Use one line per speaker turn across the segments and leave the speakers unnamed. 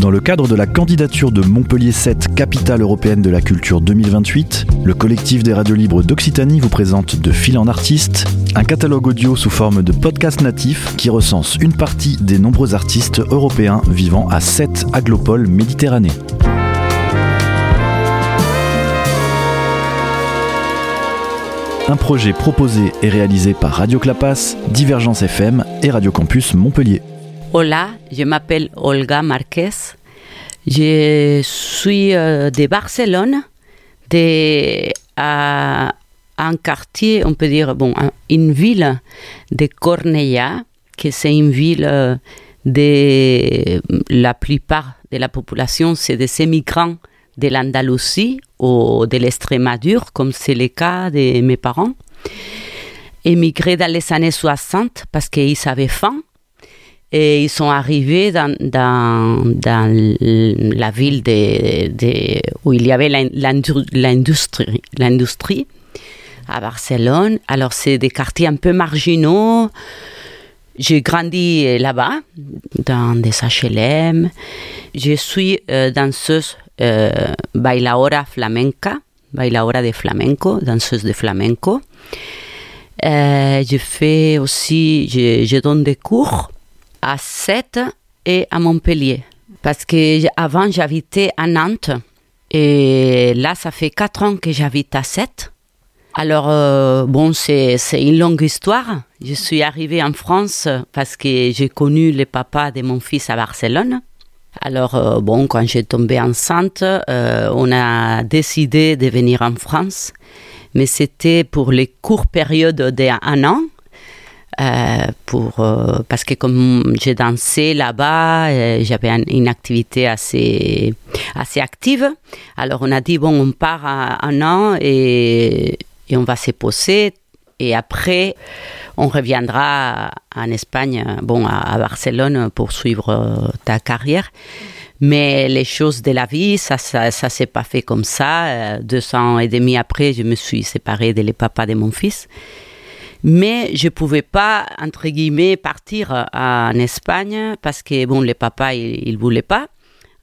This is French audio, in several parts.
Dans le cadre de la candidature de Montpellier 7 Capitale européenne de la culture 2028, le collectif des radios libres d'Occitanie vous présente De fil en artiste, un catalogue audio sous forme de podcast natif qui recense une partie des nombreux artistes européens vivant à 7 aglopoles méditerranées. Un projet proposé et réalisé par Radio Clapas, Divergence FM et Radio Campus Montpellier.
Hola, je m'appelle Olga Marquez. Je suis euh, de Barcelone, de à un quartier, on peut dire, bon, une ville de Cornellà, que c'est une ville euh, de la plupart de la population, c'est des migrants de l'Andalousie ou de l'Estrémadure, comme c'est le cas de mes parents. Émigrés dans les années 60 parce qu'ils avaient faim. Et ils sont arrivés dans, dans, dans la ville de, où il y avait l'industrie, à Barcelone. Alors, c'est des quartiers un peu marginaux. J'ai grandi là-bas, dans des HLM. Je suis euh, danseuse euh, bailaora flamenca, bailaora de flamenco, danseuse de flamenco. Euh, je fais aussi, je, donne des cours à Sète et à Montpellier. Parce que avant j'habitais à Nantes et là ça fait quatre ans que j'habite à Sète. Alors euh, bon c'est une longue histoire. Je suis arrivée en France parce que j'ai connu le papa de mon fils à Barcelone. Alors, euh, bon, quand j'ai tombé enceinte, euh, on a décidé de venir en France, mais c'était pour les courtes périodes d'un an. Euh, pour, parce que comme j'ai dansé là-bas, j'avais une activité assez, assez active. Alors on a dit, bon, on part un an et, on va se poser. Et après, on reviendra en Espagne, bon, à, Barcelone pour suivre euh, ta carrière. Mais les choses de la vie, ça, ça, ça s'est pas fait comme ça. Euh, deux ans et demi après, je me suis séparée de les papas de mon fils. Mais je pouvais pas, entre guillemets, partir en Espagne parce que, bon, les papas, ils, ne voulaient pas.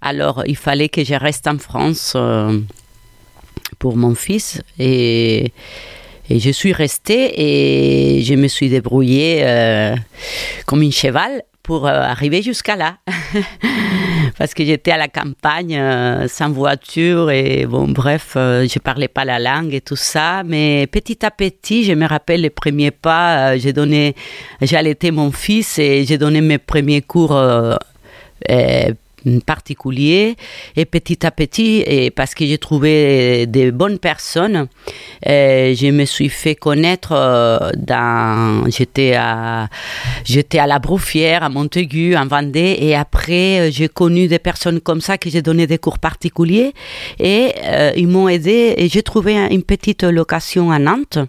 Alors, il fallait que je reste en France euh, pour mon fils. Et, et je suis restée et je me suis débrouillée euh, comme une cheval pour euh, arriver jusqu'à là. Parce que j'étais à la campagne euh, sans voiture et bon, bref, je parlais pas la langue et tout ça. Mais petit à petit, je me rappelle les premiers pas. j'ai donné, j'allaitais mon fils et j'ai donné mes premiers cours particulier. Et petit à petit et parce que j'ai trouvé des bonnes personnes euh, je me suis fait connaître euh, dans j'étais à j'étais à la Broufière à Montaigu en Vendée. Et après euh, j'ai connu des personnes comme ça que j'ai donné des cours particuliers. Et ils m'ont aidé et j'ai trouvé une petite location à Nantes.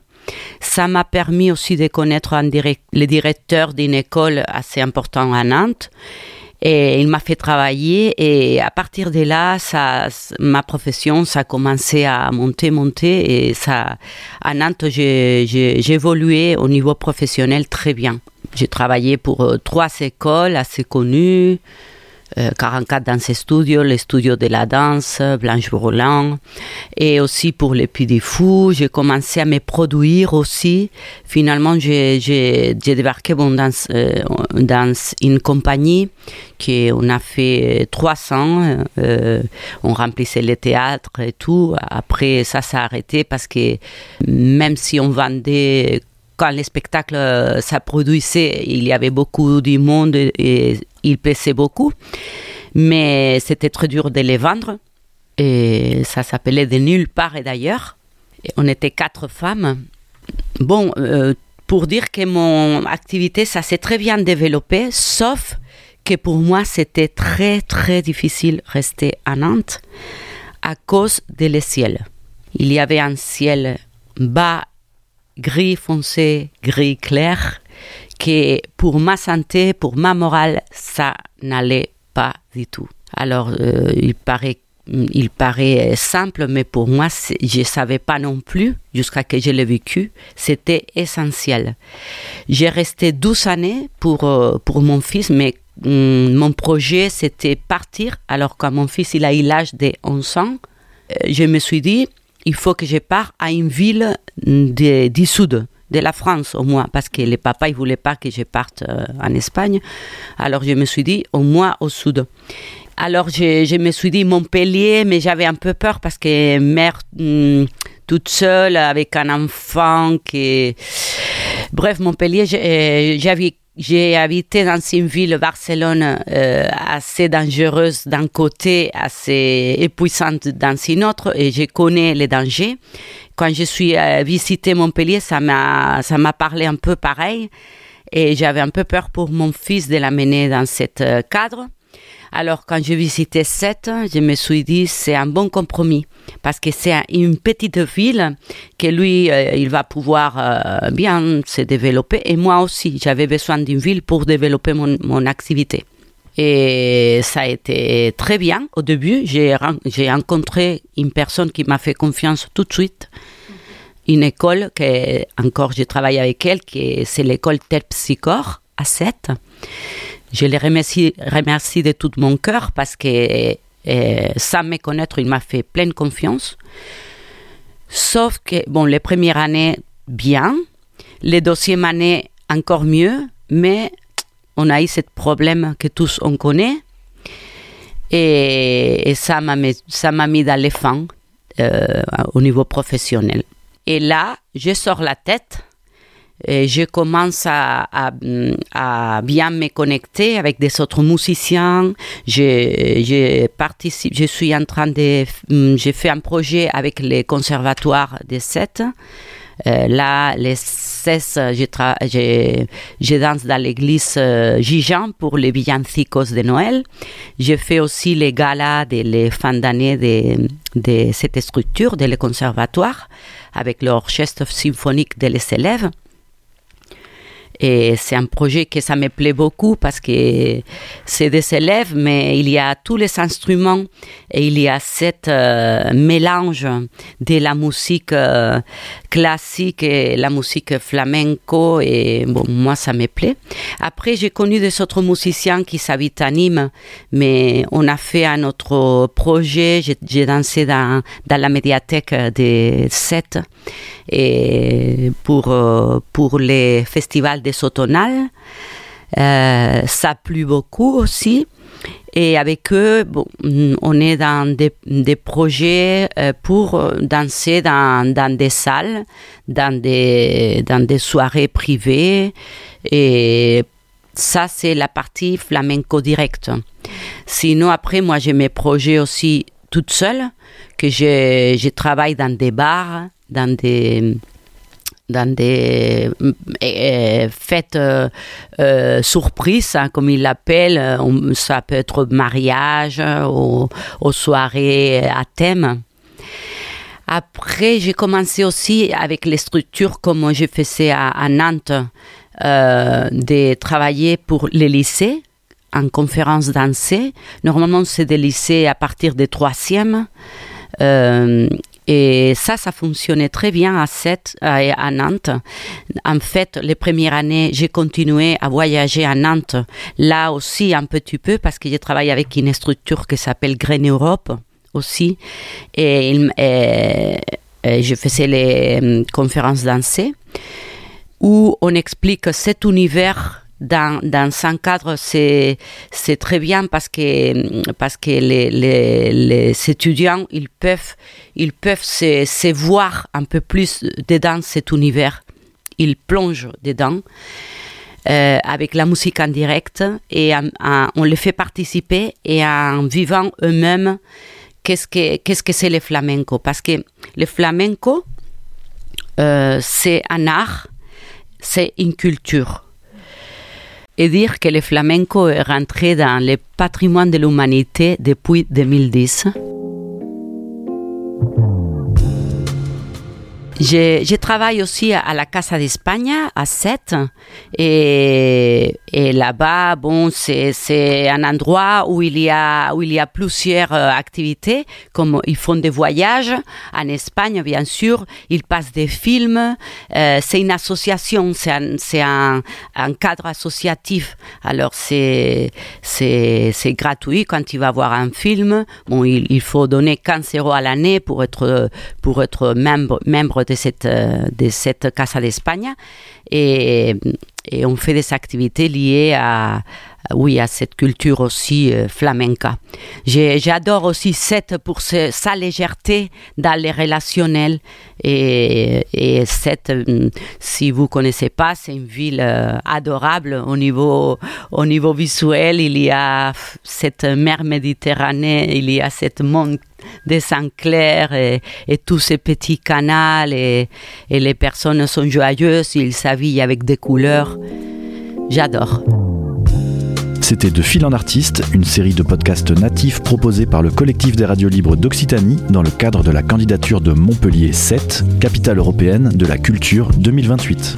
Ça m'a permis aussi de connaître un direct, le directeur d'une école assez important à Nantes et il m'a fait travailler et à partir de là, ça, ma profession, ça a commencé à monter, monter et ça, à Nantes, j'ai évolué au niveau professionnel très bien. J'ai travaillé pour euh, trois écoles assez connues, 44 dans ces studios, les studios de la danse, Blanche Roland, et aussi pour les Puy Fous. J'ai commencé à me produire aussi. Finalement, j'ai débarqué dans, euh, dans une compagnie qui on a fait 300. Euh, on remplissait les théâtres et tout. Après, ça s'est arrêté parce que même si on vendait quand les spectacles euh, ça produisait, il y avait beaucoup de monde et, il pesait beaucoup. Mais c'était très dur de les vendre. Et ça s'appelait de nulle part et d'ailleurs. On était quatre femmes. Bon, euh, pour dire que mon activité, ça s'est très bien développé, sauf que pour moi, c'était très, très difficile rester à Nantes à cause des ciels. Il y avait un ciel bas gris foncé, gris clair, que pour ma santé, pour ma morale, ça n'allait pas du tout. Alors, euh, il paraît il paraît simple, mais pour moi, je ne savais pas non plus, jusqu'à que je l'ai vécu, c'était essentiel. J'ai resté 12 années pour, euh, pour mon fils, mais mm, mon projet, c'était partir. Alors quand mon fils il a eu l'âge de 11 ans, euh, je me suis dit, il faut que je parte à une ville de, du sud de la France au moins, parce que les papas, ils voulaient pas que je parte euh, en Espagne. Alors je me suis dit, au moins au sud. Alors je, je me suis dit Montpellier, mais j'avais un peu peur parce que mère hmm, toute seule avec un enfant qui... Bref, Montpellier, j'avais j'ai habité dans une ville, Barcelone, euh, assez dangereuse d'un côté, assez épuisante dans une autre, et je connais les dangers. Quand je suis euh, visité Montpellier, ça m'a, ça m'a parlé un peu pareil, et j'avais un peu peur pour mon fils de l'amener dans ce euh, cadre. Alors, quand j'ai visité Sète, je me suis dit, c'est un bon compromis, parce que c'est une petite ville que lui, euh, il va pouvoir euh, bien se développer, et moi aussi, j'avais besoin d'une ville pour développer mon, mon, activité. Et ça a été très bien au début. J'ai rencontré une personne qui m'a fait confiance tout de suite. Une école que, encore, je travaille avec elle, qui c'est l'école Terpsichore à Sète. Je les remercie, de tout mon cœur parce que euh, sans me connaître, il m'a fait pleine confiance. Sauf que, bon, les premières années, bien. Les deuxièmes années, encore mieux. Mais on a eu ce problème que tous on connaît. Et, ça m'a mis, mis dans les fins euh, au niveau professionnel. Et là, je sors la tête je commence à, bien me connecter avec des autres musiciens. Je, je participe, je suis en train de, j'ai fait un projet avec les conservatoires des Sept. Euh, là, les 16, je, je, je, danse dans l'église euh, Gijan pour les villancicos de Noël. Je fais aussi les galas des les fins d'année de, de cette structure, de les conservatoires, avec l'orchestre symphonique des élèves. Et c'est un projet que ça me plaît beaucoup parce que c'est des élèves, mais il y a tous les instruments et il y a cet euh, mélange de la musique euh, classique et la musique flamenco. Et bon, moi, ça me plaît. Après, j'ai connu des autres musiciens qui s'habitent à Nîmes, mais on a fait un autre projet. J'ai dansé dans, dans la médiathèque des Sept et pour, euh, pour les festivals des automnales. Euh, ça plu beaucoup aussi. Et avec eux, bon, on est dans des, des projets euh, pour danser dans, dans, des salles, dans des, dans des soirées privées. Et ça, c'est la partie flamenco directe. Sinon, après, moi, j'ai mes projets aussi toute seule, que je, je travaille dans des bars, dans des dans des euh, fêtes euh, euh, surprises, hein, comme il l'appelle. Ça peut être mariage ou, ou soirées à thème. Après, j'ai commencé aussi avec les structures comme je faisais à, à Nantes, euh, de travailler pour les lycées en conférence dansée. Normalement, c'est des lycées à partir des troisièmes. Euh, et ça, ça fonctionnait très bien à, Sète, à Nantes. En fait, les premières années, j'ai continué à voyager à Nantes, là aussi un petit peu, parce que j'ai travaillé avec une structure qui s'appelle Grain Europe aussi. Et je faisais les euh, conférences dansées où on explique cet univers dans, dans un cadre, c'est, c'est très bien parce que, parce que les, les, les étudiants, ils peuvent, ils peuvent se, se, voir un peu plus dedans cet univers. Ils plongent dedans. Euh, avec la musique en direct et on les fait participer et en vivant eux-mêmes qu'est-ce que qu'est-ce que c'est le flamenco parce que le flamenco euh, c'est un art c'est une culture et dire que le flamenco est rentré dans le patrimoine de l'humanité depuis 2010. Je, travaille aussi à la Casa d'Espagne à 7 et, et là-bas, bon, c'est un endroit où il y a où il y a plusieurs euh, activités, comme ils font des voyages en Espagne, bien sûr, ils passent des films. Euh, c'est une association, c'est un, un, cadre associatif. Alors c'est c'est gratuit quand il va voir un film. Bon, il, il faut donner 15 euros à l'année pour être pour être membre membre de cette, de cette Casa d'Espagne et, et, on fait des activités liées à, oui, à cette culture aussi euh, flamenca. J'adore aussi cette, pour sa légèreté dans les relationnels et, et cette, euh, si vous connaissez pas, c'est une ville euh, adorable au niveau, au niveau visuel. Il y a cette mer Méditerranée, il y a cette monde des sangs clairs et, tous ces petits canals et, et, les personnes sont joyeuses, ils s'habillent avec des couleurs. J'adore.
C'était De Fil en Artiste, une série de podcasts natifs proposés par le collectif des radios libres d'Occitanie dans le cadre de la candidature de Montpellier 7, capitale européenne de la culture 2028.